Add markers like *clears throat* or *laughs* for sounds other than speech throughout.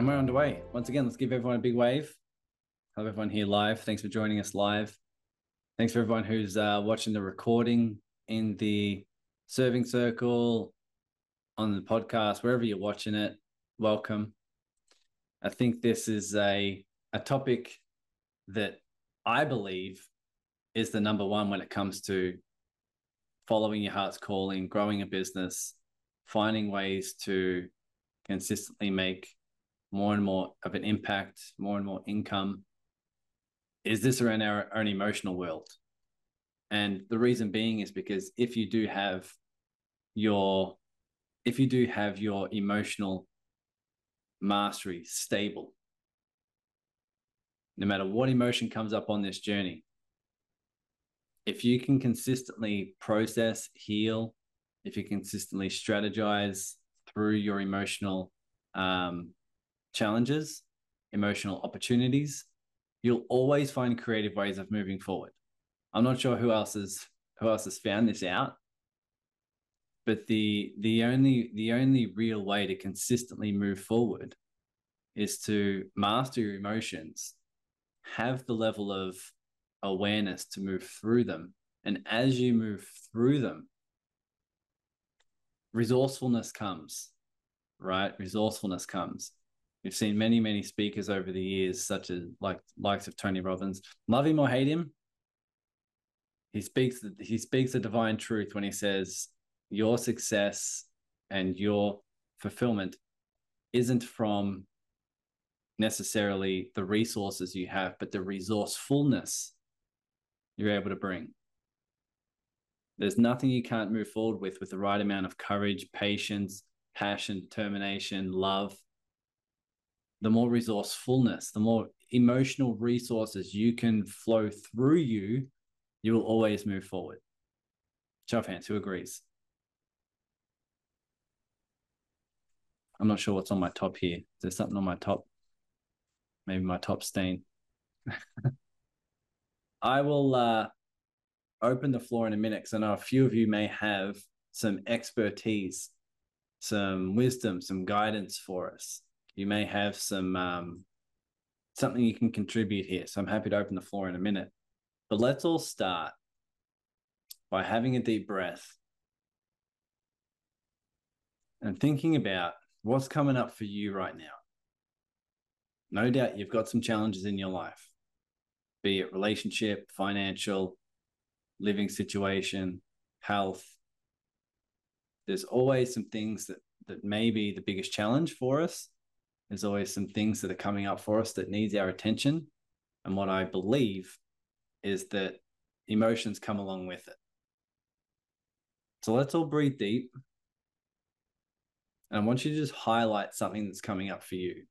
And we're underway. Once again, let's give everyone a big wave. Hello, everyone here live. Thanks for joining us live. Thanks for everyone who's uh, watching the recording in the serving circle, on the podcast, wherever you're watching it. Welcome. I think this is a a topic that I believe is the number one when it comes to following your heart's calling, growing a business, finding ways to consistently make more and more of an impact, more and more income. Is this around our own emotional world? And the reason being is because if you do have your if you do have your emotional mastery stable, no matter what emotion comes up on this journey, if you can consistently process, heal, if you consistently strategize through your emotional um, challenges, emotional opportunities, you'll always find creative ways of moving forward. I'm not sure who else has who else has found this out, but the the only the only real way to consistently move forward is to master your emotions, have the level of awareness to move through them, and as you move through them, resourcefulness comes, right? Resourcefulness comes. We've seen many, many speakers over the years, such as like likes of Tony Robbins. Love him or hate him, he speaks he speaks the divine truth when he says your success and your fulfillment isn't from necessarily the resources you have, but the resourcefulness you're able to bring. There's nothing you can't move forward with with the right amount of courage, patience, passion, determination, love. The more resourcefulness, the more emotional resources you can flow through you, you will always move forward. Show of hands, who agrees? I'm not sure what's on my top here. Is there something on my top? Maybe my top stain. *laughs* I will uh, open the floor in a minute because I know a few of you may have some expertise, some wisdom, some guidance for us. You may have some um, something you can contribute here. So I'm happy to open the floor in a minute. But let's all start by having a deep breath and thinking about what's coming up for you right now. No doubt you've got some challenges in your life, be it relationship, financial, living situation, health. There's always some things that that may be the biggest challenge for us. There's always some things that are coming up for us that needs our attention. And what I believe is that emotions come along with it. So let's all breathe deep. And I want you to just highlight something that's coming up for you.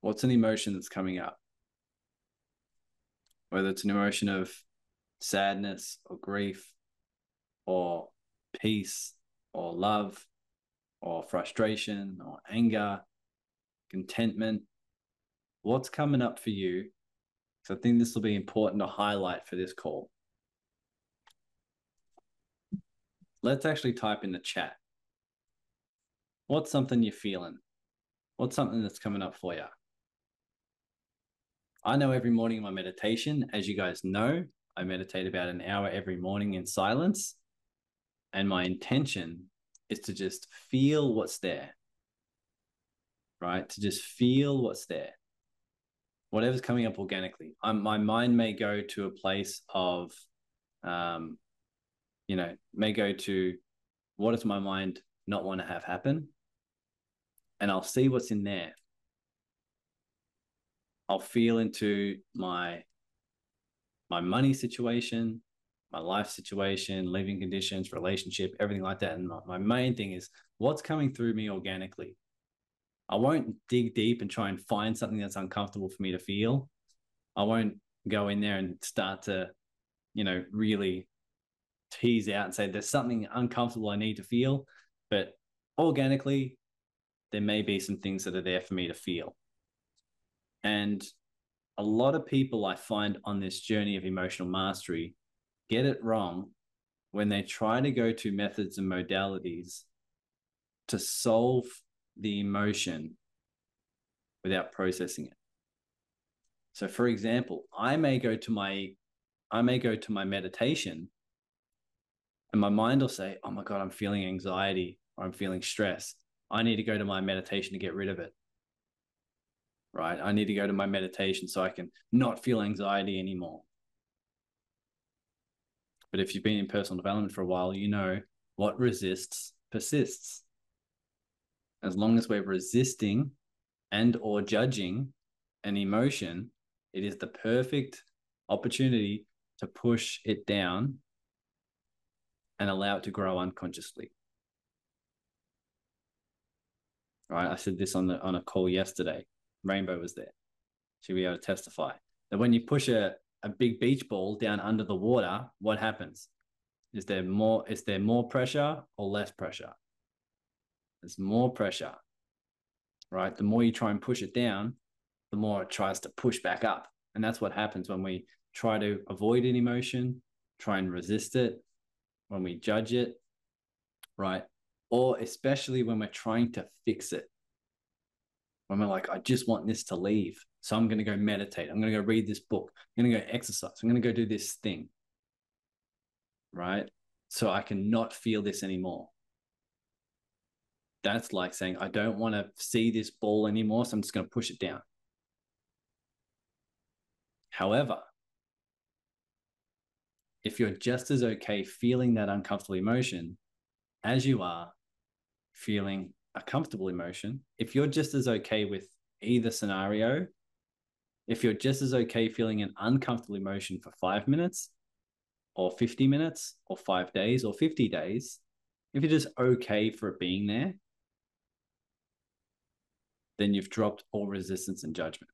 What's an emotion that's coming up? Whether it's an emotion of sadness or grief or peace or love or frustration or anger, contentment. What's coming up for you? So I think this will be important to highlight for this call. Let's actually type in the chat. What's something you're feeling? What's something that's coming up for you? I know every morning in my meditation, as you guys know, I meditate about an hour every morning in silence. And my intention is to just feel what's there, right? To just feel what's there. Whatever's coming up organically. I'm, my mind may go to a place of, um, you know, may go to what does my mind not want to have happen? And I'll see what's in there. I'll feel into my my money situation, my life situation, living conditions, relationship, everything like that. And my, my main thing is what's coming through me organically. I won't dig deep and try and find something that's uncomfortable for me to feel. I won't go in there and start to, you know, really tease out and say there's something uncomfortable I need to feel. But organically, there may be some things that are there for me to feel. And a lot of people I find on this journey of emotional mastery get it wrong when they try to go to methods and modalities to solve the emotion without processing it. So for example, I may go to my I may go to my meditation and my mind will say, "Oh my god, I'm feeling anxiety or I'm feeling stress. I need to go to my meditation to get rid of it." Right? I need to go to my meditation so I can not feel anxiety anymore. But if you've been in personal development for a while, you know what resists persists. As long as we're resisting and or judging an emotion, it is the perfect opportunity to push it down and allow it to grow unconsciously. Right. I said this on the on a call yesterday. Rainbow was there. She'll be able to testify that when you push a, a big beach ball down under the water, what happens? Is there more is there more pressure or less pressure? There's more pressure. Right. The more you try and push it down, the more it tries to push back up. And that's what happens when we try to avoid an emotion, try and resist it, when we judge it, right? Or especially when we're trying to fix it. When we're like, I just want this to leave. So I'm going to go meditate. I'm going to go read this book. I'm going to go exercise. I'm going to go do this thing. Right. So I can not feel this anymore. That's like saying, I don't want to see this ball anymore. So I'm just going to push it down. However, if you're just as okay feeling that uncomfortable emotion as you are feeling a comfortable emotion, if you're just as okay with either scenario, if you're just as okay feeling an uncomfortable emotion for five minutes or 50 minutes or five days or 50 days, if you're just okay for it being there, then you've dropped all resistance and judgment.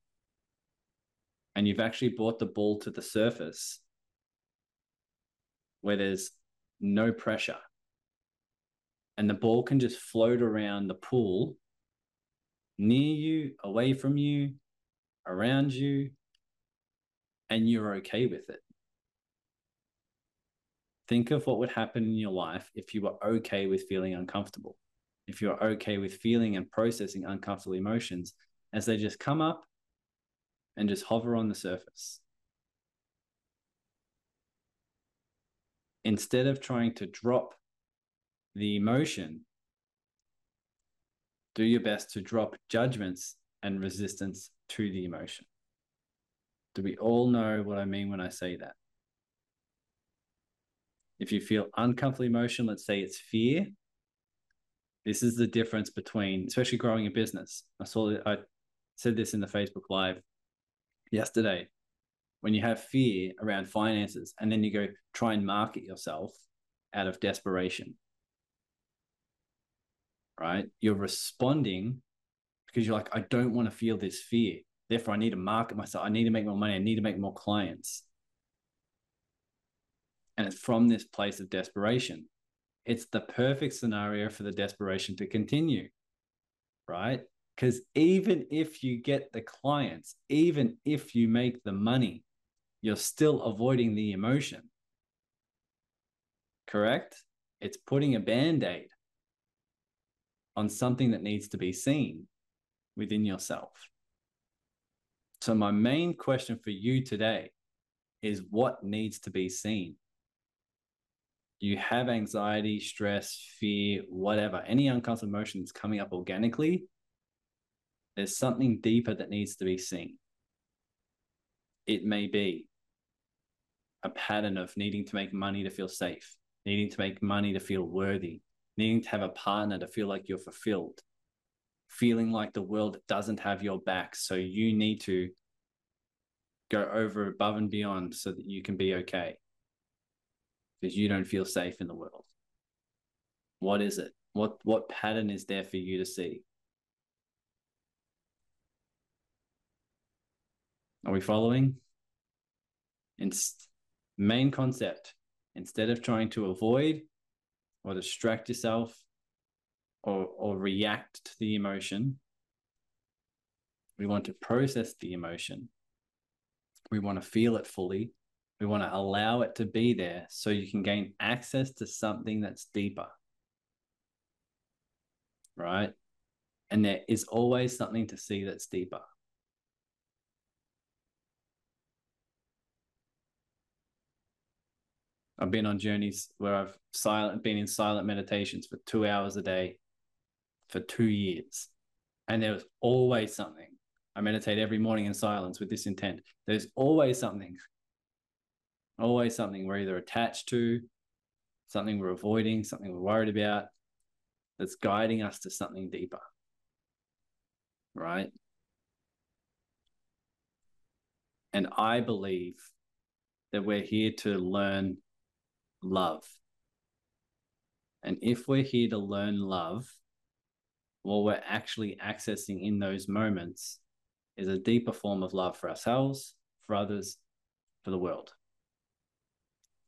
And you've actually brought the ball to the surface where there's no pressure. And the ball can just float around the pool near you, away from you, around you, and you're okay with it. Think of what would happen in your life if you were okay with feeling uncomfortable, if you're okay with feeling and processing uncomfortable emotions as they just come up and just hover on the surface. Instead of trying to drop the emotion, do your best to drop judgments and resistance to the emotion. Do we all know what I mean when I say that? If you feel uncomfortable emotion, let's say it's fear. This is the difference between, especially growing a business. I saw I said this in the Facebook Live yesterday. When you have fear around finances and then you go try and market yourself out of desperation right? You're responding because you're like i don't want to feel this fear. Therefore i need to market myself. I need to make more money. I need to make more clients. And it's from this place of desperation it's the perfect scenario for the desperation to continue right because even if you get the clients, even if you make the money, you're still avoiding the emotion. Correct? It's putting a band aid on something that needs to be seen within yourself. So, my main question for you today is what needs to be seen? You have anxiety, stress, fear, whatever, any unconscious emotion that's coming up organically there's something deeper that needs to be seen. It may be a pattern of needing to make money to feel safe, needing to make money to feel worthy, needing to have a partner to feel like you're fulfilled, feeling like the world doesn't have your back. So you need to go over above and beyond so that you can be okay because you don't feel safe in the world. What is it? What what pattern is there for you to see? Are we following? It's main concept. Instead of trying to avoid or distract yourself or, or react to the emotion, we want to process the emotion. We want to feel it fully. We want to allow it to be there so you can gain access to something that's deeper. Right? And there is always something to see that's deeper. I've been on journeys where I've silent been in silent meditations for two hours a day for two years. And there was always something. I meditate every morning in silence with this intent. There's always something. Always something we're either attached to, something we're avoiding, something we're worried about, that's guiding us to something deeper. Right? And I believe that we're here to learn love. And if we're here to learn love, what we're actually accessing in those moments is a deeper form of love for ourselves, for others, for the world.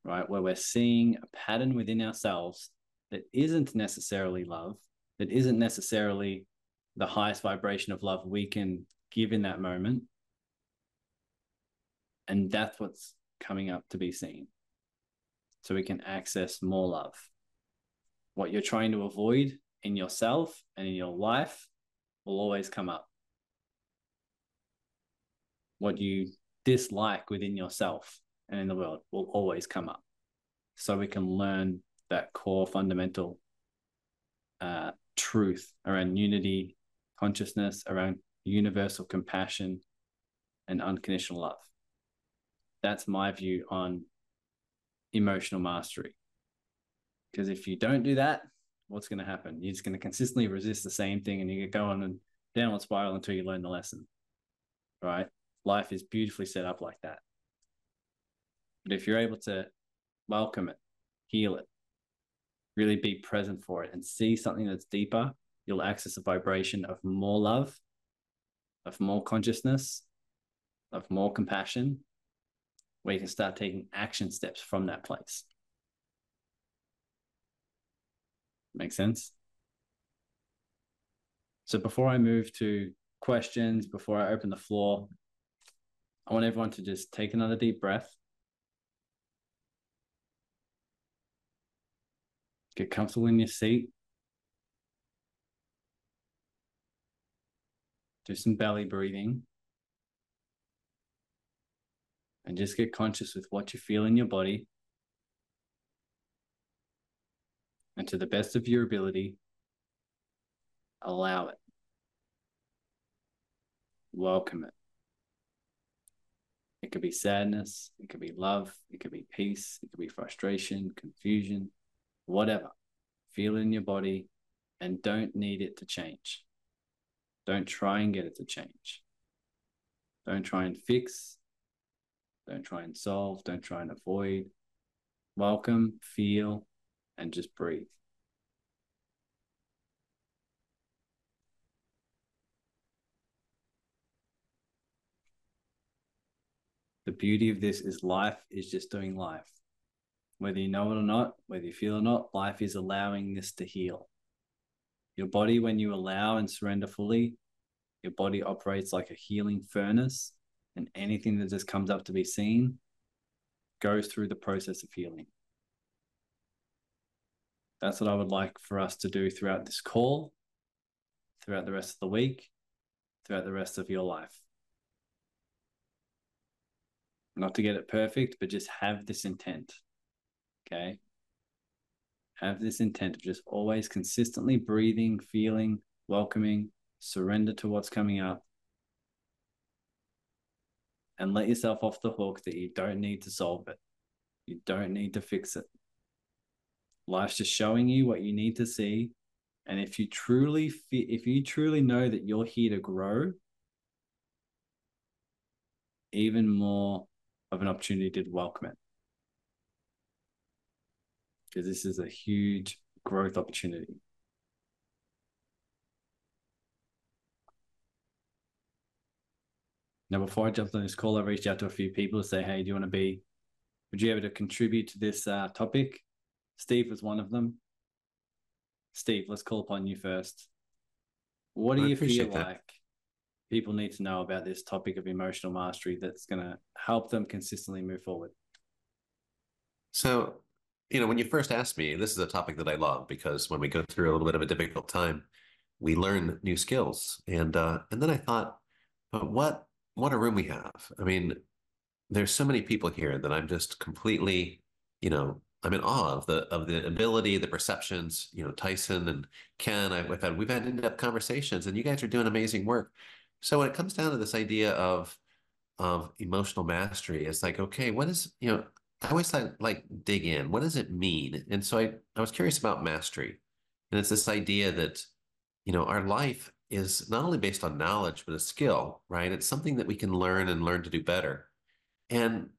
Right? Where we're seeing a pattern within ourselves that isn't necessarily love, that isn't necessarily the highest vibration of love we can give in that moment. And that's what's coming up to be seen so we can access more love. What you're trying to avoid in yourself and in your life will always come up. What you dislike within yourself and in the world will always come up. So we can learn that core fundamental uh, truth around unity, consciousness, around universal compassion and unconditional love. That's my view on emotional mastery. Because if you don't do that, what's going to happen? You're just going to consistently resist the same thing and you get going and downward spiral until you learn the lesson. Right? Life is beautifully set up like that. But if you're able to welcome it, heal it, really be present for it, and see something that's deeper, you'll access a vibration of more love, of more consciousness, of more compassion, where you can start taking action steps from that place. Make sense? So before I move to questions, before I open the floor, I want everyone to just take another deep breath. Get comfortable in your seat. Do some belly breathing. and just get conscious with what you feel in your body. And to the best of your ability, allow it. Welcome it. It could be sadness, it could be love, it could be peace, it could be frustration, confusion, whatever. Feel it in your body and don't need it to change. Don't try and get it to change. Don't try and fix don't try and solve, don't try and avoid. Welcome, feel, and just breathe. The beauty of this is life is just doing life. Whether you know it or not, whether you feel it or not, life is allowing this to heal. Your body, when you allow and surrender fully, your body operates like a healing furnace and anything that just comes up to be seen goes through the process of healing. That's what I would like for us to do throughout this call, throughout the rest of the week, throughout the rest of your life. Not to get it perfect, but just have this intent. Okay. Have this intent of just always consistently breathing, feeling, welcoming, surrender to what's coming up, and let yourself off the hook that you don't need to solve it. You don't need to fix it. Life's just showing you what you need to see. And if you truly if you truly know that you're here to grow, even more of an opportunity to welcome it. Because this is a huge growth opportunity. Now, before I jumped on this call, I reached out to a few people to say, hey, do you want to be, would you be able to contribute to this uh, topic? Steve was one of them. Steve, let's call upon you first. What do I you feel that. like people need to know about this topic of emotional mastery that's going to help them consistently move forward? So, you know, when you first asked me, this is a topic that I love because when we go through a little bit of a difficult time, we learn new skills. And uh, and then I thought, but what what a room we have. I mean, there's so many people here that I'm just completely, you know, I'm in awe of the of the ability, the perceptions. You know, Tyson and Ken. I've had we've had in-depth conversations, and you guys are doing amazing work. So when it comes down to this idea of of emotional mastery, it's like, okay, what is you know? I always like like dig in. What does it mean? And so I I was curious about mastery, and it's this idea that you know our life is not only based on knowledge but a skill, right? It's something that we can learn and learn to do better. And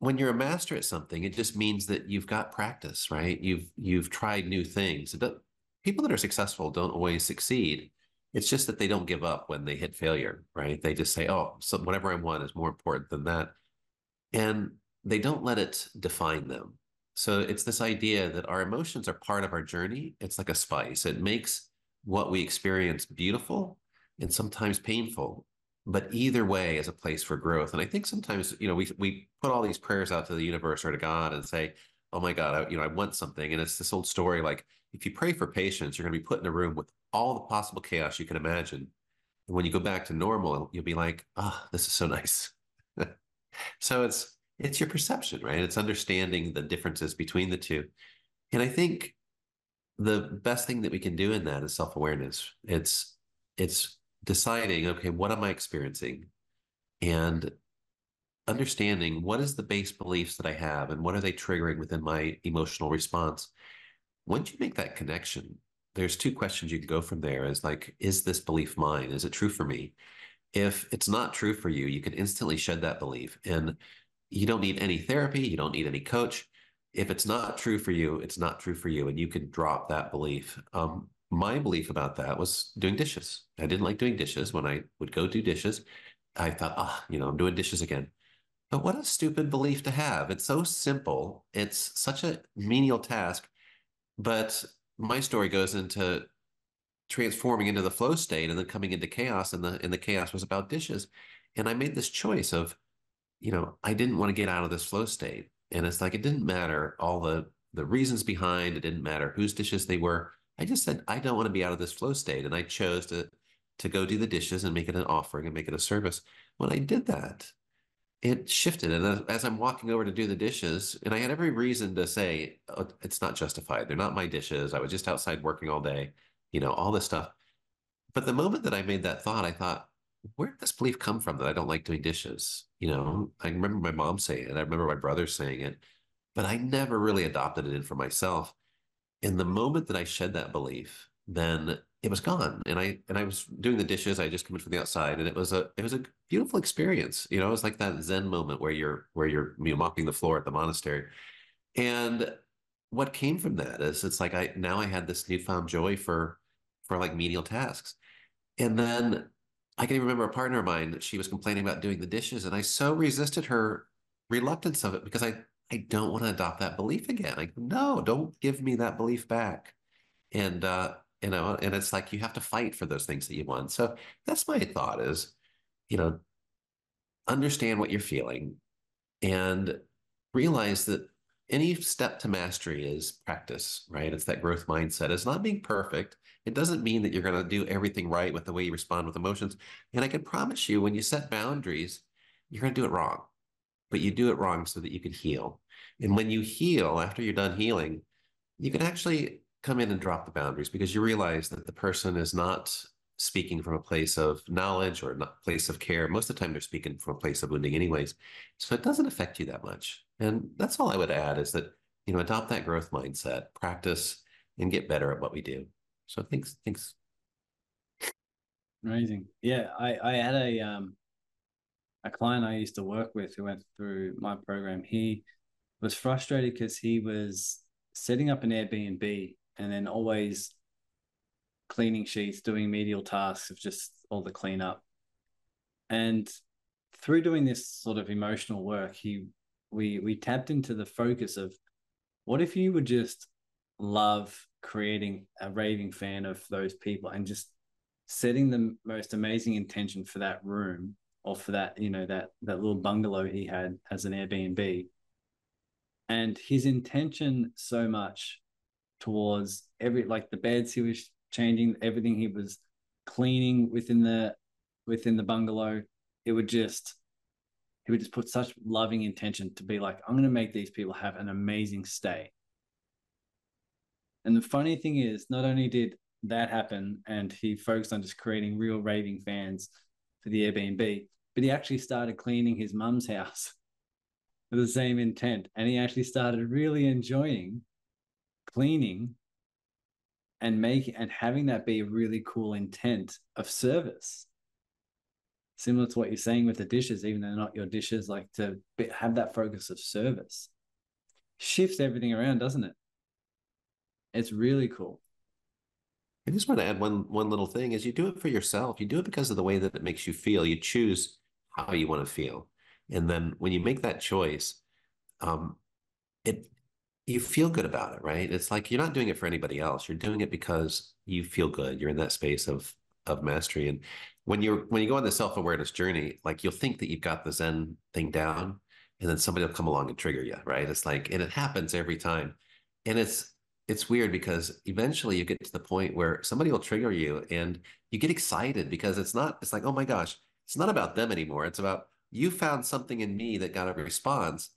when you're a master at something, it just means that you've got practice, right? You've you've tried new things. people that are successful don't always succeed. It's just that they don't give up when they hit failure, right? They just say, "Oh, so whatever I want is more important than that," and they don't let it define them. So it's this idea that our emotions are part of our journey. It's like a spice. It makes what we experience beautiful and sometimes painful but either way is a place for growth. And I think sometimes, you know, we we put all these prayers out to the universe or to God and say, "Oh my God, I, you know, I want something." And it's this old story like if you pray for patience, you're going to be put in a room with all the possible chaos you can imagine. And when you go back to normal, you'll be like, "Ah, oh, this is so nice." *laughs* so it's it's your perception, right? It's understanding the differences between the two. And I think the best thing that we can do in that is self-awareness. It's it's deciding, okay, what am I experiencing? And understanding what is the base beliefs that I have and what are they triggering within my emotional response. Once you make that connection, there's two questions you can go from there is like, is this belief mine? Is it true for me? If it's not true for you, you can instantly shed that belief. And you don't need any therapy, you don't need any coach. If it's not true for you, it's not true for you, and you can drop that belief. Um, my belief about that was doing dishes. I didn't like doing dishes. When I would go do dishes, I thought, ah, oh, you know, I'm doing dishes again. But what a stupid belief to have. It's so simple. It's such a menial task. But my story goes into transforming into the flow state and then coming into chaos. And the and the chaos was about dishes. And I made this choice of, you know, I didn't want to get out of this flow state. And it's like it didn't matter all the the reasons behind, it didn't matter whose dishes they were I just said I don't want to be out of this flow state, and I chose to to go do the dishes and make it an offering and make it a service. When I did that, it shifted, and as, I'm walking over to do the dishes, and I had every reason to say oh, it's not justified. They're not my dishes. I was just outside working all day, you know, all this stuff. But the moment that I made that thought, I thought, where did this belief come from that I don't like doing dishes? You know, I remember my mom saying it. I remember my brother saying it, but I never really adopted it in for myself in the moment that I shed that belief, then it was gone. And I and I was doing the dishes. I just come in from the outside, and it was a it was a beautiful experience. You know, it was like that Zen moment where you're where you're you know, mopping the floor at the monastery. And what came from that is it's like I now I had this newfound joy for for like menial tasks. And then I can even remember a partner of mine, she was complaining about doing the dishes, and I so resisted her reluctance of it because I I don't want to adopt that belief again. Like, no, don't give me that belief back. And uh, you know, and it's like you have to fight for those things that you want. So that's my thought is, you know, understand what you're feeling and realize that any step to mastery is practice, right? It's that growth mindset. It's not being perfect. It doesn't mean that you're going to do everything right with the way you respond with emotions. And I can promise you, when you set boundaries, you're going to do it wrong but you do it wrong so that you can heal. And when you heal, after you're done healing, you can actually come in and drop the boundaries because you realize that the person is not speaking from a place of knowledge or a place of care. Most of the time, they're speaking from a place of wounding, anyways. So it doesn't affect you that much. And that's all I would add is that you know adopt that growth mindset, practice, and get better at what we do. So thanks, thanks. Amazing. Yeah, I I had a um a client I used to work with who went through my program, he was frustrated because he was setting up an Airbnb and then always cleaning sheets, doing medial tasks of just all the cleanup. And through doing this sort of emotional work, he we we tapped into the focus of what if you would just love creating a raving fan of those people and just setting the most amazing intention for that room or for that you know that that little bungalow he had as an Airbnb. And his intention so much towards every like the beds he was changing everything he was cleaning within the within the bungalow. It would just he would just put such loving intention to be like, I'm going to make these people have an amazing stay. And the funny thing is, not only did that happen and he focused on just creating real raving fans for the Airbnb, but he actually started cleaning his mum's house *laughs* with the same intent. And he actually started really enjoying cleaning and make and having that be a really cool intent of service similar to what you're saying with the dishes, even though not your dishes, like to have that focus of service shifts everything around, doesn't it? It's really cool. I just want to add one one little thing: is you do it for yourself. You do it because of the way that it makes you feel. You choose how you want to feel, and then when you make that choice, um, it you feel good about it, right? It's like you're not doing it for anybody else. You're doing it because you feel good. You're in that space of of mastery, and when you're when you go on the self-awareness journey, like you'll think that you've got the Zen thing down, and then somebody will come along and trigger you, right? It's like, and it happens every time. And it's it's weird because eventually you get to the point where somebody will trigger you and you get excited because it's not, it's like, oh my gosh, it's not about them anymore. It's about you found something in me that got a response.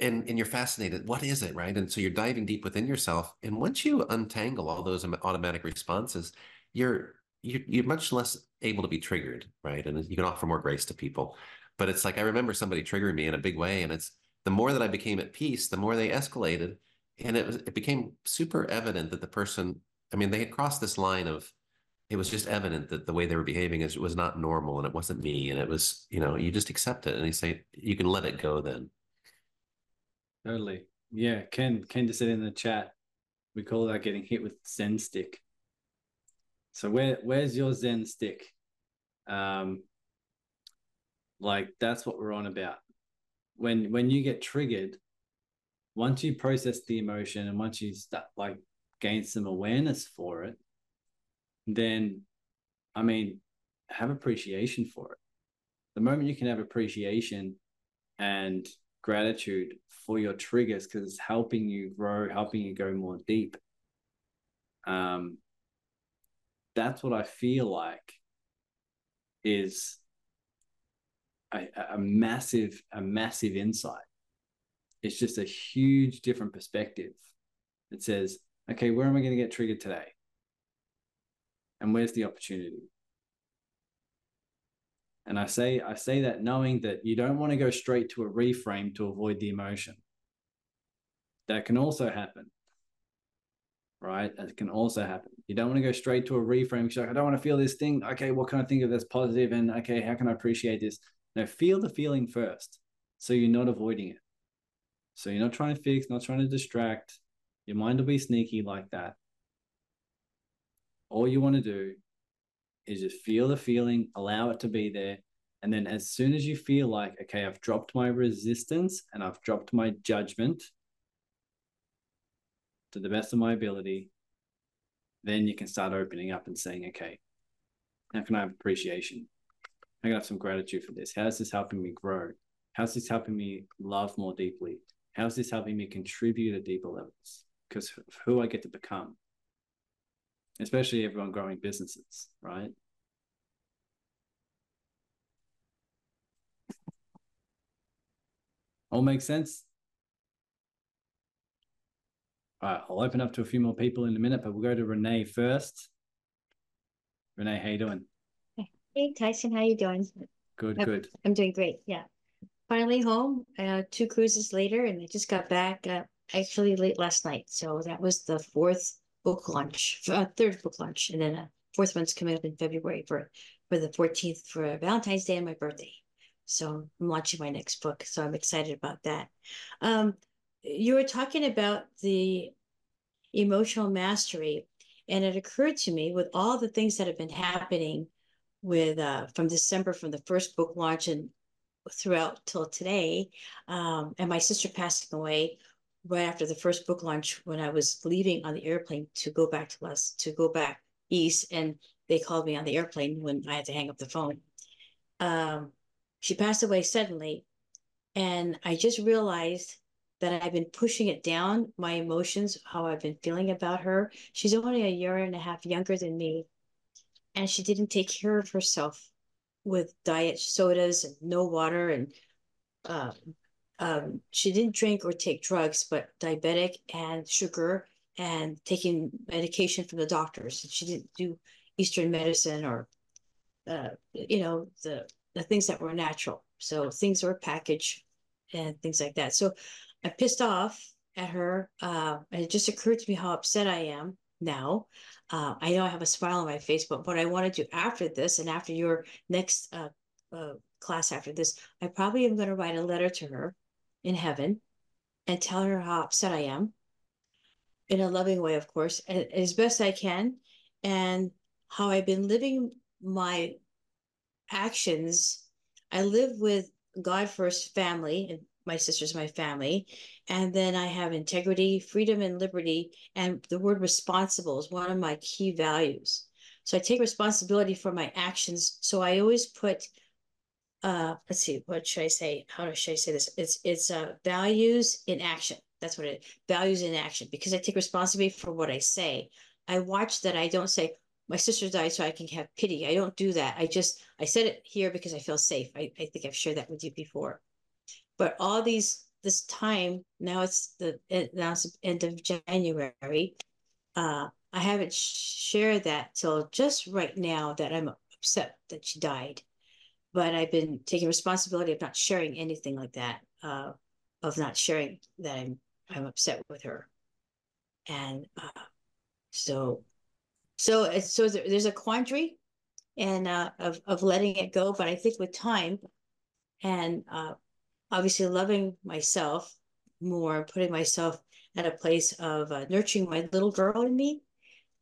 And, and you're fascinated. What is it, right? And so you're diving deep within yourself. And once you untangle all those automatic responses, you're you're, you're much less able to be triggered, right? And you can offer more grace to people. But it's like I remember somebody triggering me in a big way, and it's the more that I became at peace, the more they escalated, and it was it became super evident that the person, I mean, they had crossed this line of it was just evident that the way they were behaving is was not normal and it wasn't me and it was you know you just accept it and you say you can let it go then totally yeah ken ken just said in the chat we call that getting hit with zen stick so where where's your Zen stick? Um, like that's what we're on about. When when you get triggered, once you process the emotion and once you start like gain some awareness for it, then I mean, have appreciation for it. The moment you can have appreciation and gratitude for your triggers because it's helping you grow, helping you go more deep. Um, that's what I feel like is a, a massive, a massive insight. It's just a huge different perspective. It says, okay, where am I going to get triggered today? And where's the opportunity? And I say I say that knowing that you don't want to go straight to a reframe to avoid the emotion. That can also happen right? That can also happen. You don't want to go straight to a reframe because like, I don't want to feel this thing. Okay, what can I think of that's positive? And okay, how can I appreciate this? No, feel the feeling first. So you're not avoiding it. So you're not trying to fix, not trying to distract. Your mind will be sneaky like that. All you want to do is just feel the feeling, allow it to be there. And then as soon as you feel like, okay, I've dropped my resistance and I've dropped my judgment, to the best of my ability, then you can start opening up and saying, okay, how can I have appreciation? I can have some gratitude for this. How is this helping me grow? How's this helping me love more deeply? How's this helping me contribute at deeper levels? Because who I get to become, especially everyone growing businesses, right? All makes sense? All right, I'll open up to a few more people in a minute, but we'll go to Renee first. Renee, how you doing? Hey, Tyson, how you doing? Good, I'm, good. I'm doing great. Yeah. Finally home, uh, two cruises later, and I just got back uh, actually late last night. So that was the fourth book launch, uh, third book launch, and then a fourth one's coming up in February for for the 14th for Valentine's Day and my birthday. So I'm launching my next book, so I'm excited about that. Um, you were talking about the emotional mastery, and it occurred to me with all the things that have been happening with uh, from December, from the first book launch and throughout till today, um, and my sister passing away right after the first book launch when I was leaving on the airplane to go back to us to go back east, and they called me on the airplane when I had to hang up the phone. Um, she passed away suddenly, and I just realized that I've been pushing it down, my emotions, how I've been feeling about her. She's only a year and a half younger than me. And she didn't take care of herself with diet sodas and no water. And uh, um, she didn't drink or take drugs, but diabetic and sugar and taking medication from the doctors. She didn't do Eastern medicine or, uh, you know, the, the things that were natural. So things were packaged and things like that. So I pissed off at her. Uh, and it just occurred to me how upset I am now. Uh, I know I have a smile on my face, but what I want to do after this and after your next uh, uh, class after this, I probably am going to write a letter to her in heaven and tell her how upset I am in a loving way, of course, as best I can, and how I've been living my actions. I live with God first family and my sisters, my family. And then I have integrity, freedom, and liberty. And the word responsible is one of my key values. So I take responsibility for my actions. So I always put, uh, let's see, what should I say? How should I say this? It's it's uh, values in action. That's what it is. Values in action. Because I take responsibility for what I say. I watch that I don't say, my sister died so I can have pity. I don't do that. I just I said it here because I feel safe. I, I think I've shared that with you before. But all these this time now it's the now it's the end of January. Uh, I haven't shared that till just right now that I'm upset that she died. But I've been taking responsibility of not sharing anything like that. Uh, of not sharing that I'm I'm upset with her, and uh, so so so there's a quandary and uh, of of letting it go. But I think with time and uh, obviously loving myself more, putting myself at a place of uh, nurturing my little girl in me,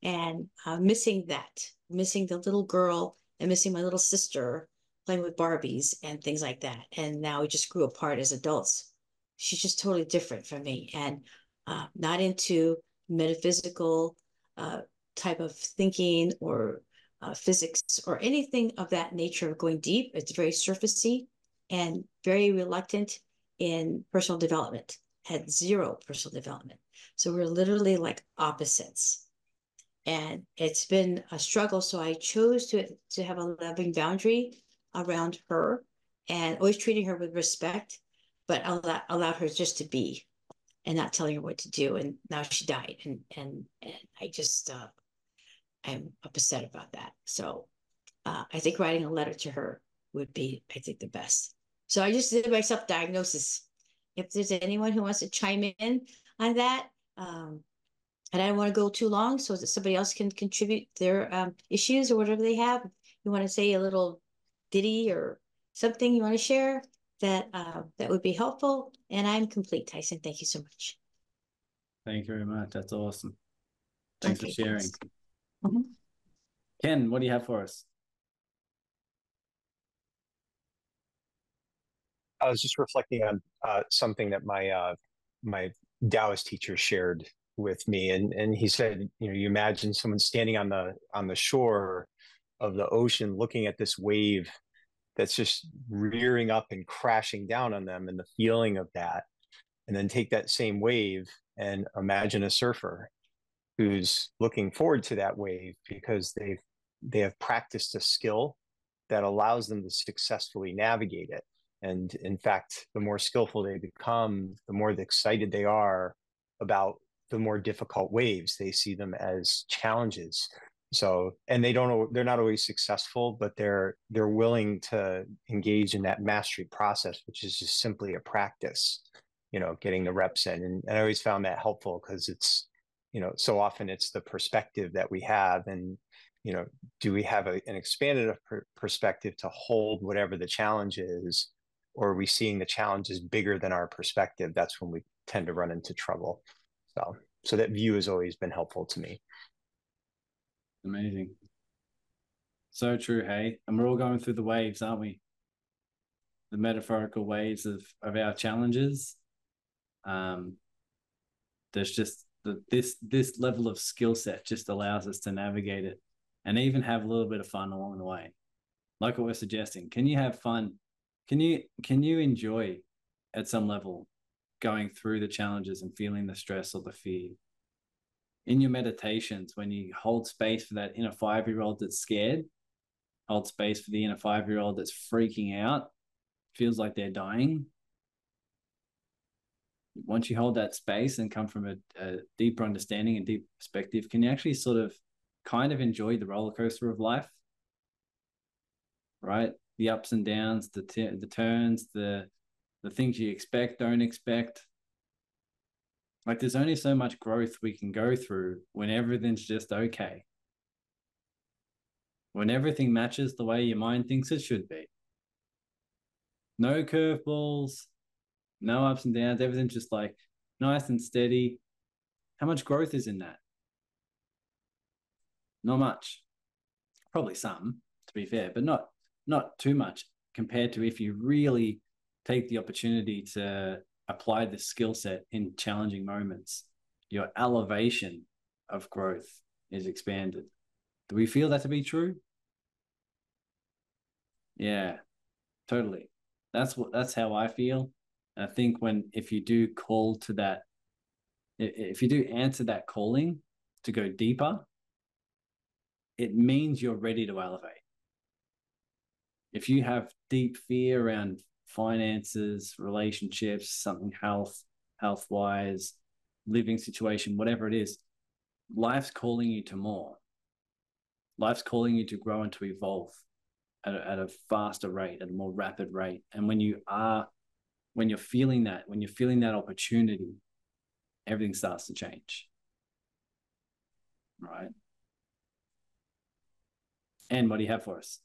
and uh, missing that, missing the little girl and missing my little sister playing with Barbies and things like that. And now we just grew apart as adults. She's just totally different from me and uh, not into metaphysical uh, type of thinking or uh, physics or anything of that nature of going deep. It's very surfacey and very reluctant in personal development, had zero personal development. So we're literally like opposites. And it's been a struggle. So I chose to, to have a loving boundary around her and always treating her with respect, but allow, allow her just to be and not telling her what to do. And now she died. And, and, and I just, uh, I'm upset about that. So uh, I think writing a letter to her would be, I think, the best. So I just did my self diagnosis. If there's anyone who wants to chime in on that, um, and I don't want to go too long, so that somebody else can contribute their um, issues or whatever they have. You want to say a little ditty or something you want to share that uh, that would be helpful. And I'm complete, Tyson. Thank you so much. Thank you very much. That's awesome. Thanks okay, for sharing. Thanks. Mm-hmm. Ken, what do you have for us? I was just reflecting on uh, something that my uh, my Taoist teacher shared with me, and and he said, you know, you imagine someone standing on the on the shore of the ocean, looking at this wave that's just rearing up and crashing down on them, and the feeling of that, and then take that same wave and imagine a surfer who's looking forward to that wave because they've they have practiced a skill that allows them to successfully navigate it. And in fact the more skillful they become the more excited they are about the more difficult waves. They see them as challenges so and they don't they're not always successful but they're they're willing to engage in that mastery process which is just simply a practice you know getting the reps in. And, and i always found that helpful because it's you know so often it's the perspective that we have and you know do we have a, an expanded perspective to hold whatever the challenge is or are we seeing the challenges bigger than our perspective? That's when we tend to run into trouble. So so that view has always been helpful to me amazing. So true hey? And we're all going through the waves aren't we? The metaphorical waves of of our challenges. Um there's just the, this this level of skill set just allows us to navigate it and even have a little bit of fun along the way. Like what we're suggesting can you have fun? Can you can you enjoy at some level going through the challenges and feeling the stress or the fear. In your meditations, when you hold space for that inner five year old that's scared, hold space for the inner five year old that's freaking out, feels like they're dying. Once you hold that space and come from a, a deeper understanding and deep perspective, can you actually sort of kind of enjoy the roller coaster of life? Right? The ups and downs, the t- the turns, the the things you expect, don't expect. Like there's only so much growth we can go through when everything's just okay. When everything matches the way your mind thinks it should be. No curveballs, no ups and downs, everything's just like nice and steady. How much growth is in that? Not much. Probably some, to be fair, but not not too much compared to if you really take the opportunity to apply the skill set in challenging moments, your elevation of growth is expanded. Do we feel that to be true? Yeah, totally. That's what that's how I feel. And I think when if you do call to that, if you do answer that calling to go deeper, it means you're ready to elevate. If you have deep fear around finances, relationships, something health, health wise, living situation, whatever it is, life's calling you to more. Life's calling you to grow and to evolve at a, at a faster rate, at a more rapid rate. And when you are, when you're feeling that, when you're feeling that opportunity, everything starts to change. Right. And what do you have for us?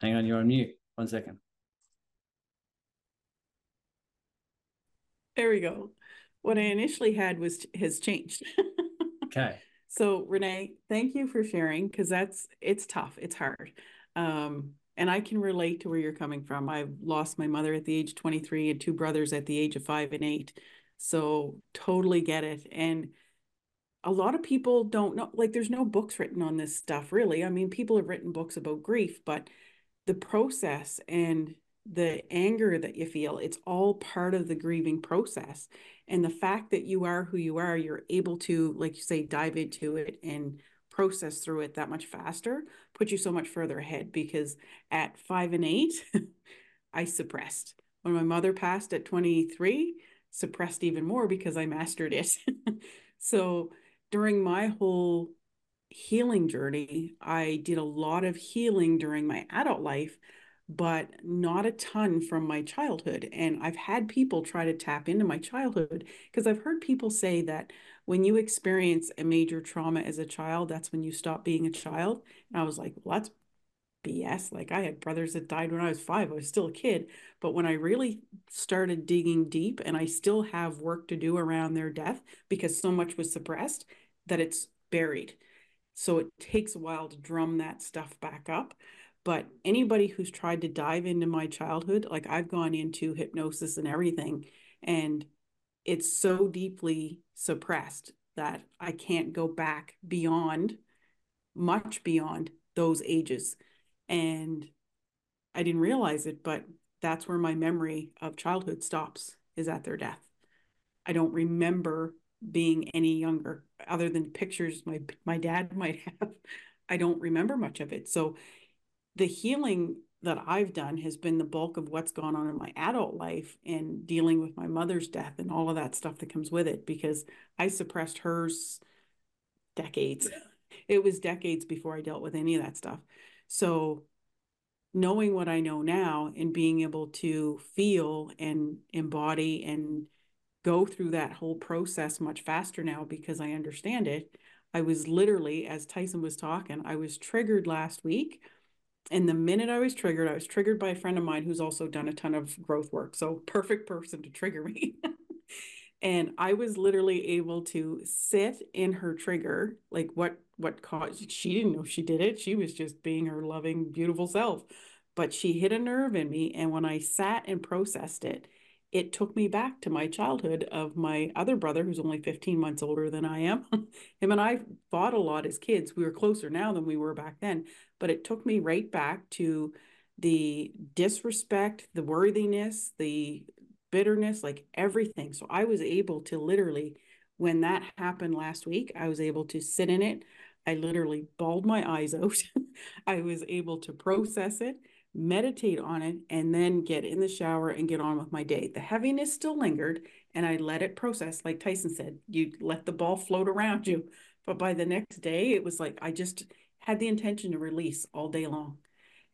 Hang on, you're on mute. One second. There we go. What I initially had was has changed. *laughs* okay. So Renee, thank you for sharing because that's it's tough. It's hard. Um, and I can relate to where you're coming from. I lost my mother at the age 23 and two brothers at the age of five and eight. So totally get it. And a lot of people don't know, like, there's no books written on this stuff, really. I mean, people have written books about grief, but the process and the anger that you feel, it's all part of the grieving process. And the fact that you are who you are, you're able to, like you say, dive into it and process through it that much faster, put you so much further ahead. Because at five and eight, *laughs* I suppressed. When my mother passed at 23, suppressed even more because I mastered it. *laughs* so during my whole healing journey. I did a lot of healing during my adult life, but not a ton from my childhood. And I've had people try to tap into my childhood because I've heard people say that when you experience a major trauma as a child, that's when you stop being a child. And I was like, well, that's BS. Like I had brothers that died when I was five. I was still a kid. But when I really started digging deep, and I still have work to do around their death because so much was suppressed that it's buried. So it takes a while to drum that stuff back up. But anybody who's tried to dive into my childhood, like I've gone into hypnosis and everything, and it's so deeply suppressed that I can't go back beyond, much beyond those ages. And I didn't realize it, but that's where my memory of childhood stops, is at their death. I don't remember being any younger other than pictures my my dad *laughs* might have i don't remember much of it. So the healing that i've done has been the bulk of what's gone on in my adult life and dealing with my mother's death and all of that stuff that comes with it because i suppressed hers decades. *laughs* It was decades before i dealt with any of that stuff. So knowing what i know now and being able to feel and embody and go through that whole process much faster now because I understand it. I was literally, as Tyson was talking, I was triggered last week. And the minute I was triggered, I was triggered by a friend of mine who's also done a ton of growth work. So, perfect person to trigger me. *laughs* and I was literally able to sit in her trigger, like what what caused she didn't know she did it. She was just being her loving, beautiful self. But she hit a nerve in me. And when I sat and processed it, it took me back to my childhood of my other brother, who's only 15 months older than I am. *laughs* Him and I fought a lot as kids. We were closer now than we were back then, but it took me right back to the disrespect, the worthiness, the bitterness, like everything. So I was able to literally, when that happened last week, I was able to sit in it. I literally bawled my eyes *laughs* out. I was able to process it, meditate on it, and then get in the shower and get on with my day. The heaviness still lingered, and I let it process. Like Tyson said, you let the ball float around you. But by the next day, it was like I just had the intention to release all day long.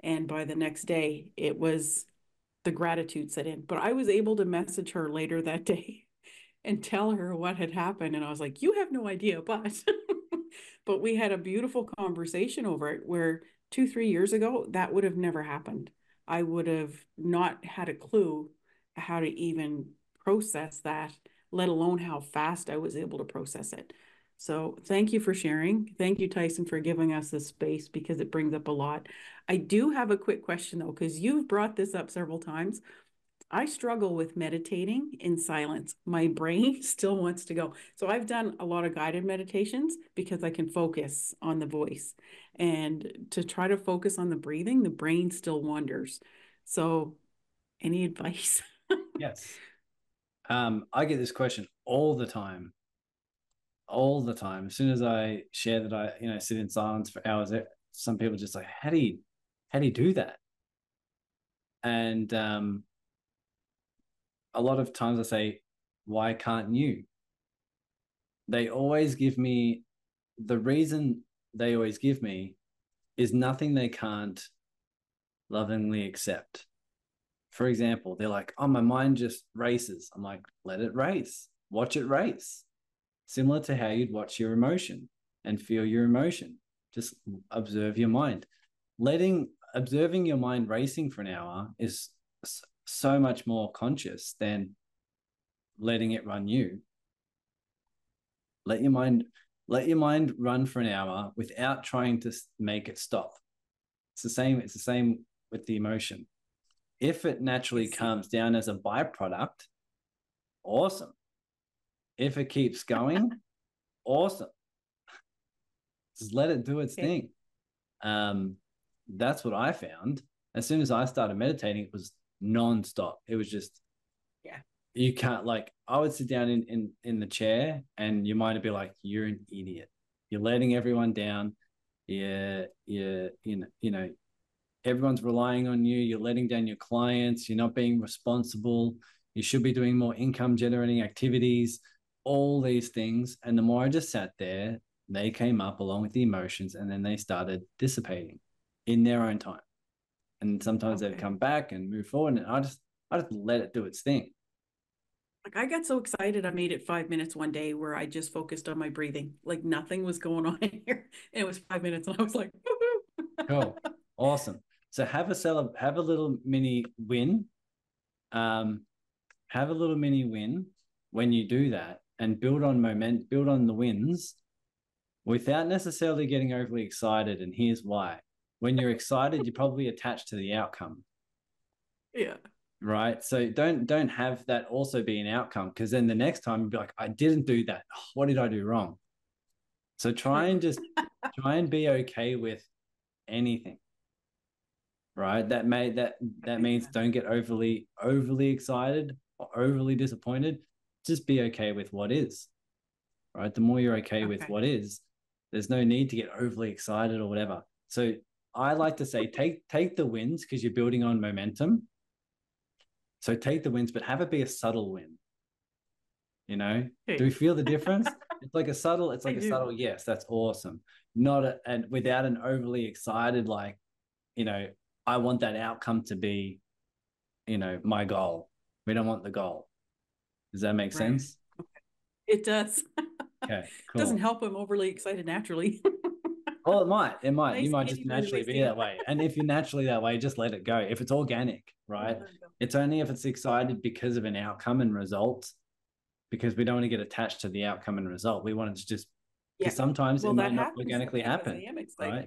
And by the next day, it was the gratitude set in. But I was able to message her later that *laughs* day and tell her what had happened. And I was like, you have no idea, but *laughs* but we had a beautiful conversation over it where two, three years ago, that would have never happened. I would have not had a clue how to even process that, let alone how fast I was able to process it. So thank you for sharing. Thank you, Tyson, for giving us this space because it brings up a lot. I do have a quick question though, because you've brought this up several times. I struggle with meditating in silence. My brain *laughs* still wants to go. So I've done a lot of guided meditations because I can focus on the voice. And to try to focus on the breathing, the brain still wanders. So any *laughs* advice? yes. Um, I get this question all the time all the time. As soon as I share that I, you know, sit in silence for hours, some people just like, how do you, how do you do that? And um, a lot of times I say, why can't you? They always give me the reason they always give me is nothing they can't lovingly accept. For example, they're like, oh, my mind just races. I'm like, let it race, watch it race similar to how you'd watch your emotion and feel your emotion. Just observe your mind. Letting observing your mind racing for an hour is so much more conscious than letting it run you. Let your mind let your mind run for an hour without trying to make it stop. It's the same. It's the same with the emotion. If it naturally calms down as a byproduct, awesome. If it keeps *laughs* going, awesome. Just let it do its okay. thing. Um, that's what I found. As soon as I started meditating, it was nonstop. It was just. You can't like. I would sit down in in in the chair, and your mind would be like, "You're an idiot. You're letting everyone down. Yeah, yeah. You know, you know, everyone's relying on you. You're letting down your clients. You're not being responsible. You should be doing more income generating activities all these things. And the more I just sat there, they came up along with the emotions and then they started dissipating in their own time. And sometimes okay. they'd come back and move forward. And I just I just let it do its thing. Like I got so excited, I made it five minutes one day where I just focused on my breathing. Like nothing was going *laughs* on here. And it was five minutes, and I was like, cool, awesome. So have a cell, have a little mini win. Um, have a little mini win when you do that, and build on moment, build on the wins without necessarily getting overly excited. And here's why. When you're excited, you're probably attached to the outcome. Yeah. Right. So don't don't have that also be an outcome because then the next time you'll be like, I didn't do that. What did I do wrong? So try and just *laughs* try and be okay with anything. Right. That may that that means don't get overly overly excited or overly disappointed just be okay with what is right the more you're okay, okay. with what is there's no need to get overly excited or whatever so i like to say take take the wins because you're building on momentum so take the wins but have it be a subtle win you know hey. do we feel the difference *laughs* it's like a subtle it's like I a do. subtle yes that's awesome not a, and without an overly excited like you know i want that outcome to be you know my goal we don't want the goal does that make right. sense? It does. *laughs* Okay. Cool. Doesn't help I'm overly excited naturally. *laughs* well, it might. It might. Nice you might just naturally be that way. And if you're naturally that way, just let it go. If it's organic, right? It's only if it's excited because of an outcome and result, because we don't want to get attached to the outcome and result. We want it to just because yeah. sometimes well, it might not organically happen. Right.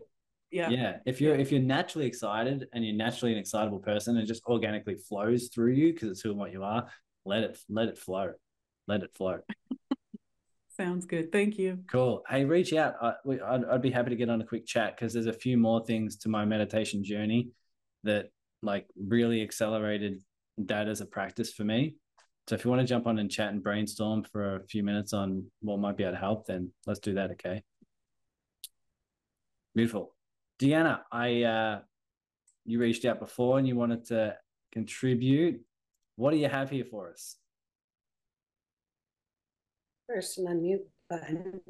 Yeah. Yeah. If you're if you're naturally excited and you're naturally an excitable person, it just organically flows through you because it's who and what you are let it let it flow let it flow sounds good thank you cool hey reach out I, I'd, I'd be happy to get on a quick chat because there's a few more things to my meditation journey that like really accelerated that as a practice for me. So if you want to jump on and chat and brainstorm for a few minutes on what might be able to help, then let's do that. Okay. Beautiful. Deanna, I uh you reached out before and you wanted to contribute. What do you have here for us? First, an unmute button.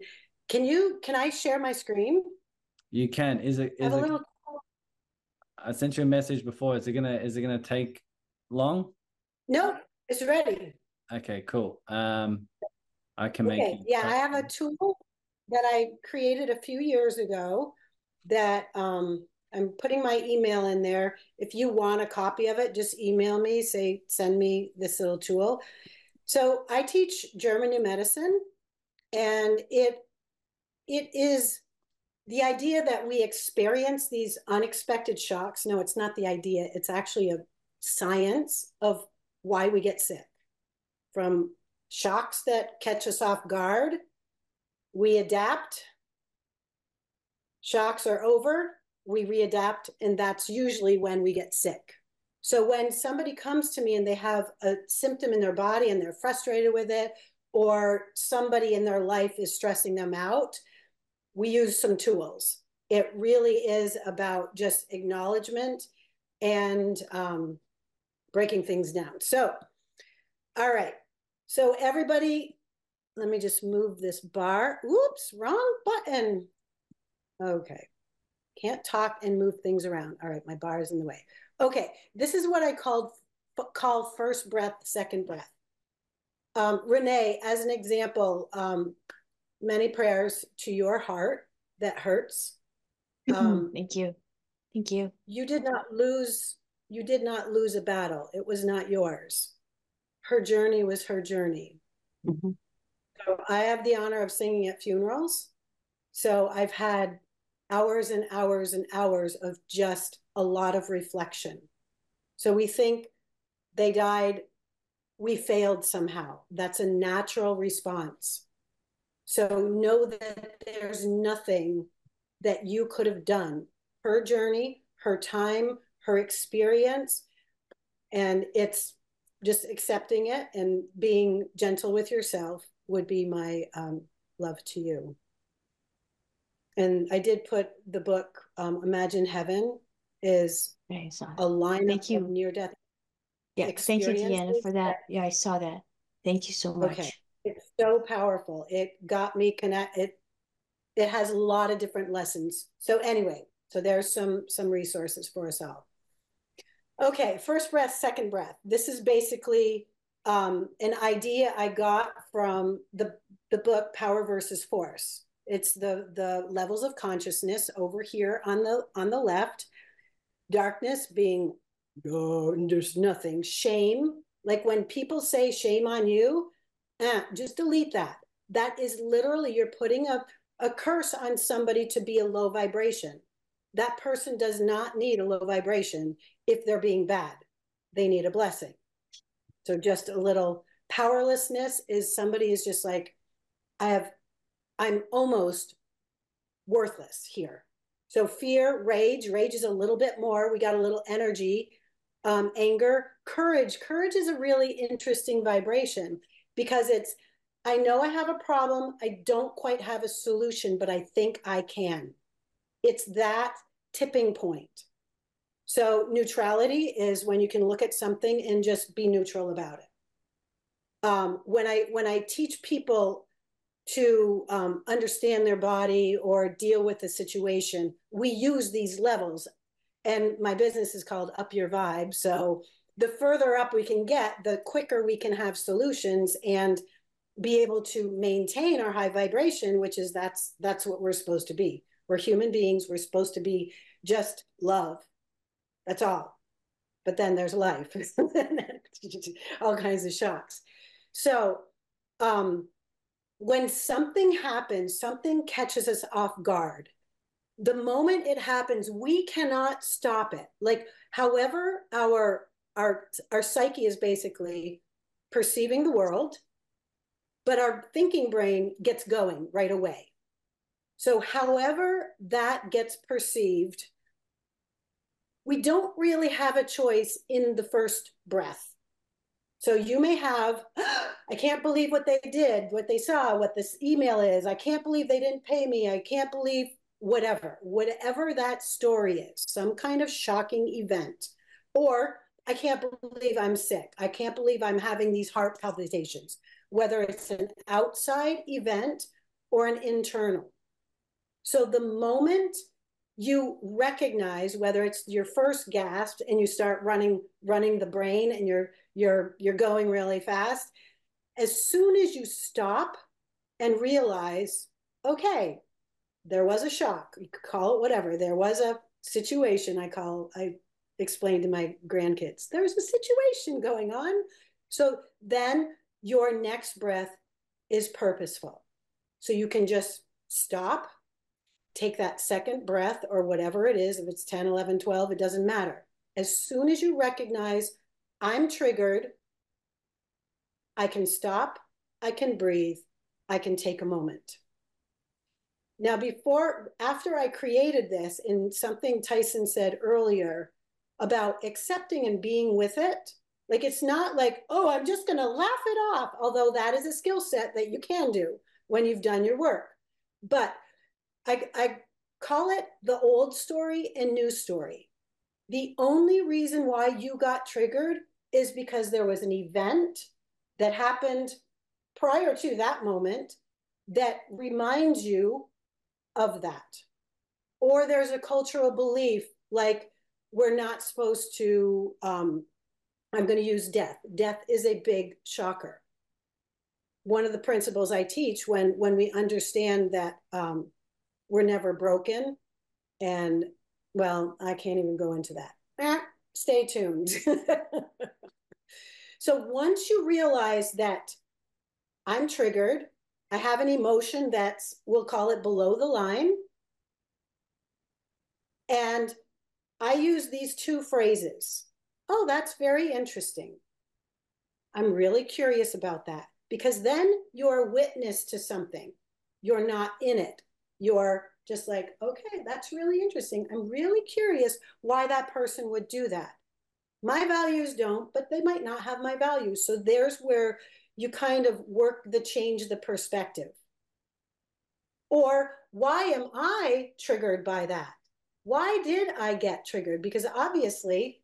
Can you, can I share my screen? You can. Is it? Is it little, I sent you a message before. Is it gonna? Is it gonna take long? no, it's ready. Okay, cool. Um, I can make. Okay, you yeah, I have a tool that I created a few years ago that um I'm putting my email in there. If you want a copy of it, just email me, say, send me this little tool. So I teach German New Medicine and it it is the idea that we experience these unexpected shocks. No, it's not the idea. It's actually a science of why we get sick. From shocks that catch us off guard, we adapt. Shocks are over, we readapt, and that's usually when we get sick. So when somebody comes to me and they have a symptom in their body and they're frustrated with it, or somebody in their life is stressing them out, we use some tools. It really is about just acknowledgement and um, breaking things down. So, all right. So everybody, let me just move this bar. Oops, wrong button. Okay. Can't talk and move things around. All right, my bar is in the way. Okay, this is what I called call first breath, second breath. Um, Renee, as an example, um, many prayers to your heart that hurts. *clears throat* Um, Thank you. Thank you. you did not lose. You did not lose a battle. It was not yours. Her journey was her journey. Mhm. So I have the honor of singing at funerals. So I've had hours and hours and hours of just a lot of reflection. So we think they died, we failed somehow. That's a natural response. So know that there's nothing that you could have done. Her journey, her time, her experience, and it's just accepting it and being gentle with yourself would be my um, love to you. And I did put the book um, Imagine Heaven is I saw that. a lineup Thank you. of near death. Yeah, thank you, Deanna, for that. Yeah, I saw that. Thank you so much. Okay. It's so powerful. It got me connect. It it has a lot of different lessons. So anyway, so there's some some resources for us all. Okay, first breath, second breath. This is basically um, an idea I got from the the book Power versus Force. It's the the levels of consciousness over here on the on the left. Darkness being oh, there's nothing. Shame, like when people say shame on you, eh, just delete that. That is literally you're putting a, a curse on somebody to be a low vibration. That person does not need a low vibration if they're being bad. They need a blessing. So just a little powerlessness is somebody is just like, I have, I'm almost worthless here. So fear, rage, rage is a little bit more. We got a little energy, um, anger, courage. Courage is a really interesting vibration because it's, I know I have a problem. I don't quite have a solution, but I think I can. It's that tipping point. So neutrality is when you can look at something and just be neutral about it. Um, when I when I teach people to um, understand their body or deal with the situation, we use these levels. And my business is called Up Your Vibe. So the further up we can get, the quicker we can have solutions and be able to maintain our high vibration, which is that's that's what we're supposed to be. We're human beings. We're supposed to be just love. That's all. But then there's life, *laughs* all kinds of shocks. So um, when something happens, something catches us off guard. The moment it happens, we cannot stop it. Like, however, our our our psyche is basically perceiving the world, but our thinking brain gets going right away. So, however that gets perceived, we don't really have a choice in the first breath. So you may have, *gasps* I can't believe what they did, what they saw, what this email is. I can't believe they didn't pay me. I can't believe whatever, whatever that story is, some kind of shocking event. Or I can't believe I'm sick. I can't believe I'm having these heart palpitations, whether it's an outside event or an internal. So the moment you recognize whether it's your first gasp and you start running running the brain and you're you're you're going really fast as soon as you stop and realize okay there was a shock you could call it whatever. There was a situation i call i explained to my grandkids there's a situation going on. So then your next breath is purposeful. So you can just stop take that second breath or whatever it is, if it's 10, 11, 12, it doesn't matter. As soon as you recognize I'm triggered, I can stop, I can breathe, I can take a moment. Now, before, after I created this, in something Tyson said earlier about accepting and being with it, like it's not like, oh, I'm just going to laugh it off, although that is a skill set that you can do when you've done your work. But I, I call it the old story and new story. The only reason why you got triggered is because there was an event that happened prior to that moment that reminds you of that. Or there's a cultural belief like we're not supposed to, um, I'm going to use death. Death is a big shocker. One of the principles I teach when when we understand that um, we're never broken. And well, I can't even go into that. Eh, stay tuned. *laughs* so once you realize that I'm triggered, I have an emotion that's, we'll call it below the line. And I use these two phrases. Oh, that's very interesting. I'm really curious about that because then you're a witness to something. You're not in it you're just like, okay, that's really interesting. I'm really curious why that person would do that. My values don't, but they might not have my values. So there's where you kind of work the change the perspective. Or why am I triggered by that? Why did I get triggered? Because obviously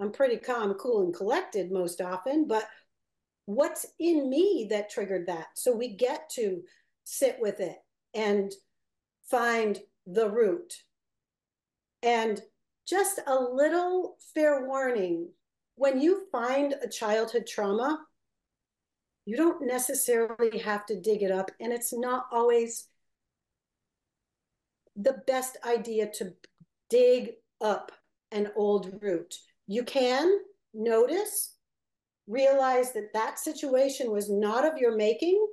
I'm pretty calm, cool, and collected most often, but what's in me that triggered that? So we get to sit with it and find the root. And just a little fair warning when you find a childhood trauma, you don't necessarily have to dig it up, and it's not always the best idea to dig up an old root. You can notice, realize that that situation was not of your making.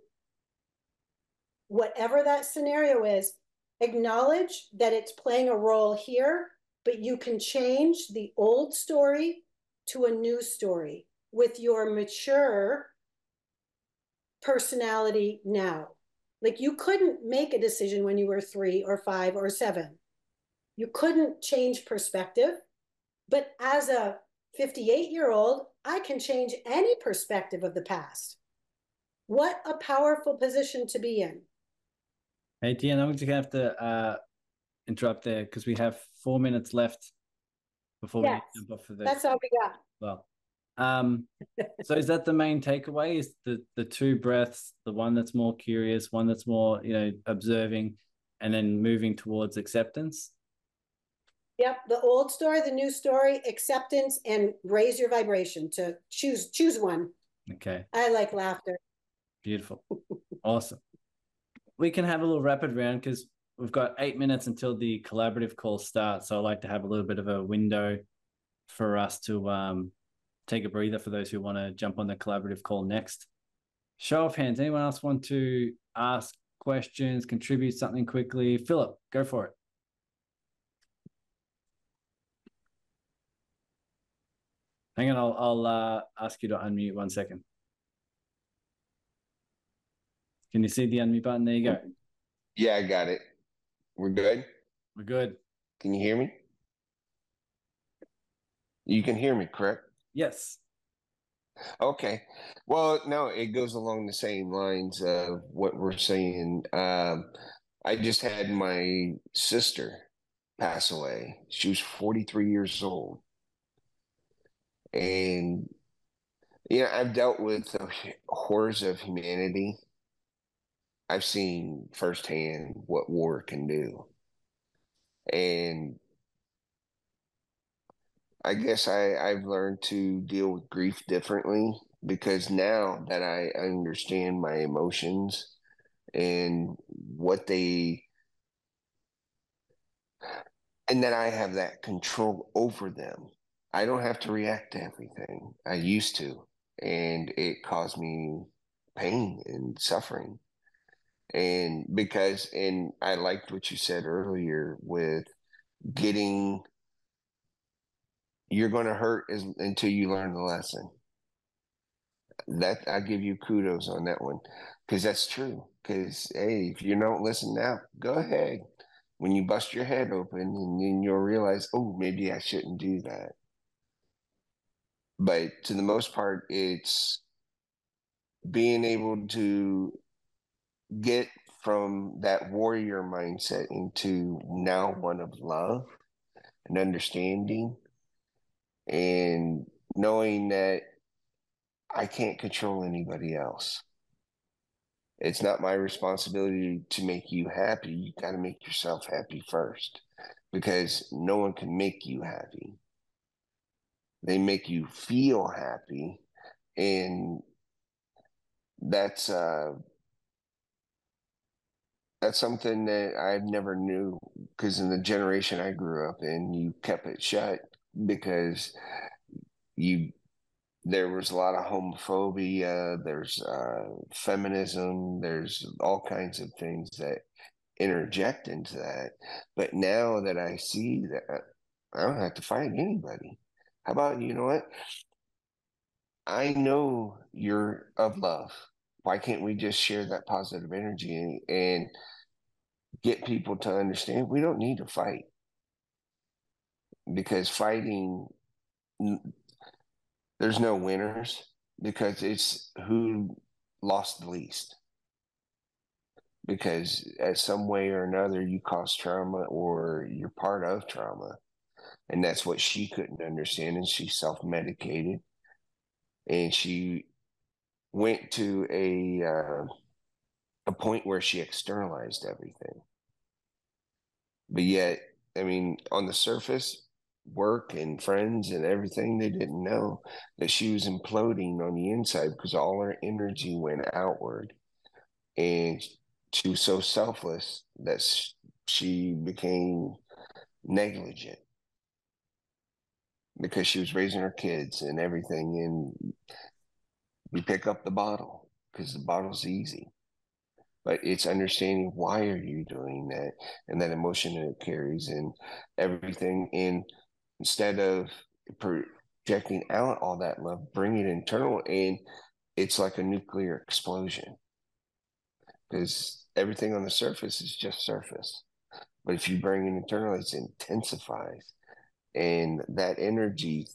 Whatever that scenario is, acknowledge that it's playing a role here, but you can change the old story to a new story with your mature personality now. Like you couldn't make a decision when you were three or five or seven. You couldn't change perspective. But as a 58 year old, I can change any perspective of the past. What a powerful position to be in. Hey, Deanna, I'm just gonna have to uh, interrupt there because we have four minutes left before yes, we jump off for this. That's all we got. Well, um, so is that the main takeaway? Is the the two breaths, the one that's more curious, one that's more you know observing, and then moving towards acceptance? Yep, the old story, the new story, acceptance, and raise your vibration to choose choose one. Okay. I like laughter. Beautiful. awesome we can have a little rapid round because we've got eight minutes until the collaborative call starts. So I like to have a little bit of a window for us to um, take a breather for those who want to jump on the collaborative call next. Show of hands. Anyone else want to ask questions, contribute something quickly? Philip, go for it. Hang on, I'll, I'll uh, ask you to unmute one second. Can you see the unmute button? There you go. Yeah, I got it. We're good. We're good. Can you hear me? You can hear me, correct? Yes. Okay. Well, no, it goes along the same lines of what we're saying. Um, I just had my sister pass away. She was 43 years old. And, you know, I've dealt with the horrors of humanity. I've seen firsthand what war can do. And I guess I, I've learned to deal with grief differently because now that I understand my emotions and what they and that I have that control over them. I don't have to react to everything. I used to, and it caused me pain and suffering. And because, and I liked what you said earlier with getting, you're going to hurt as, until you learn the lesson. That I give you kudos on that one because that's true. Because hey, if you don't listen now, go ahead. When you bust your head open, and then you'll realize, oh, maybe I shouldn't do that. But to the most part, it's being able to get from that warrior mindset into now one of love and understanding and knowing that I can't control anybody else. It's not my responsibility to make you happy. You got to make yourself happy first because no one can make you happy. They make you feel happy. And that's, uh, that's something that I never knew because in the generation I grew up in, you kept it shut because you there was a lot of homophobia there's uh, feminism there's all kinds of things that interject into that. But now that i see that i don't have to fight anybody. How about you know what? I know you're of love. Why can't we just share that positive energy and, and get people to understand we don't need to fight because fighting there's no winners because it's who lost the least. Because at some way or another, you cause trauma or you're part of trauma. And that's what she couldn't understand. And she self medicated. And she went to a, uh, a point where she externalized everything. But yet, I mean, on the surface, work and friends and everything, they didn't know that she was imploding on the inside because all her energy went outward. And she was so selfless that she became negligent because she was raising her kids and everything. And we pick up the bottle because the bottle's easy but it's understanding why are you doing that and that emotion that it carries and everything. And instead of projecting out all that love, bring it internal, and it's like a nuclear explosion. Because everything on the surface is just surface. But if you bring it internal, it intensifies, and that energy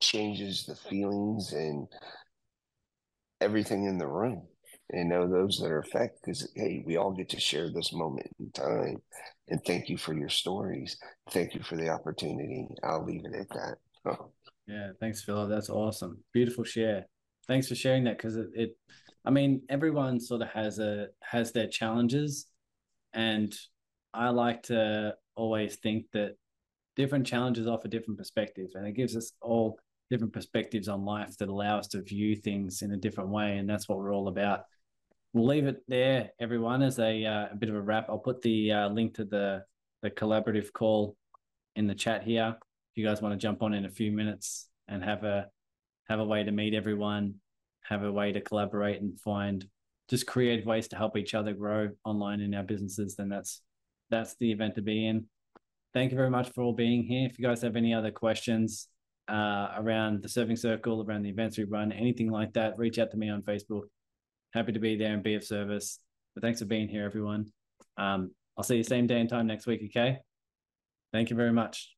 changes the feelings and everything in the room and know those that are affected because hey we all get to share this moment in time. And thank you for your stories. Thank you for the opportunity. I'll leave it at that. *laughs* Yeah thanks philip. That's awesome. Beautiful share. Thanks for sharing that because it, it i mean everyone sort of has a has their challenges. And i like to always think that different challenges offer different perspectives and it gives us all different perspectives on life that allow us to view things in a different way and that's what we're all about we'll leave it there, everyone, as a, uh, a bit of a wrap. I'll put the uh, link to the the collaborative call in the chat here. If you guys want to jump on in a few minutes and have a have a way to meet everyone, have a way to collaborate and find just creative ways to help each other grow online in our businesses, then that's that's the event to be in. Thank you very much for all being here. If you guys have any other questions uh, around the serving circle, around the events we run, anything like that, reach out to me on Facebook happy to be there and be of service. But thanks for being here, everyone. Um, I'll see you same day and time next week, okay? Thank you very much.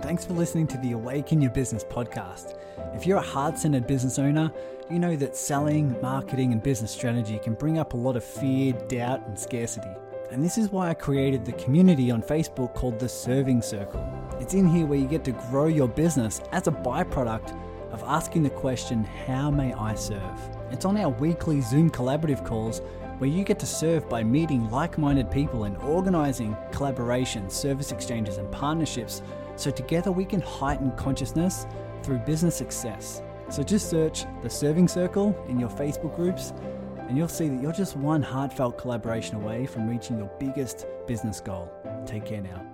Thanks for listening to the Awaken Your Business podcast. If you're a heart centered business owner, you know that selling, marketing, and business strategy can bring up a lot of fear, doubt, and scarcity. And this is why I created the community on Facebook called the Serving Circle. It's in here where you get to grow your business as a byproduct of asking the question, How may I serve? It's on our weekly Zoom collaborative calls where you get to serve by meeting like minded people and organizing collaborations, service exchanges, and partnerships so together we can heighten consciousness through business success. So just search the Serving Circle in your Facebook groups and you'll see that you're just one heartfelt collaboration away from reaching your biggest business goal. Take care now.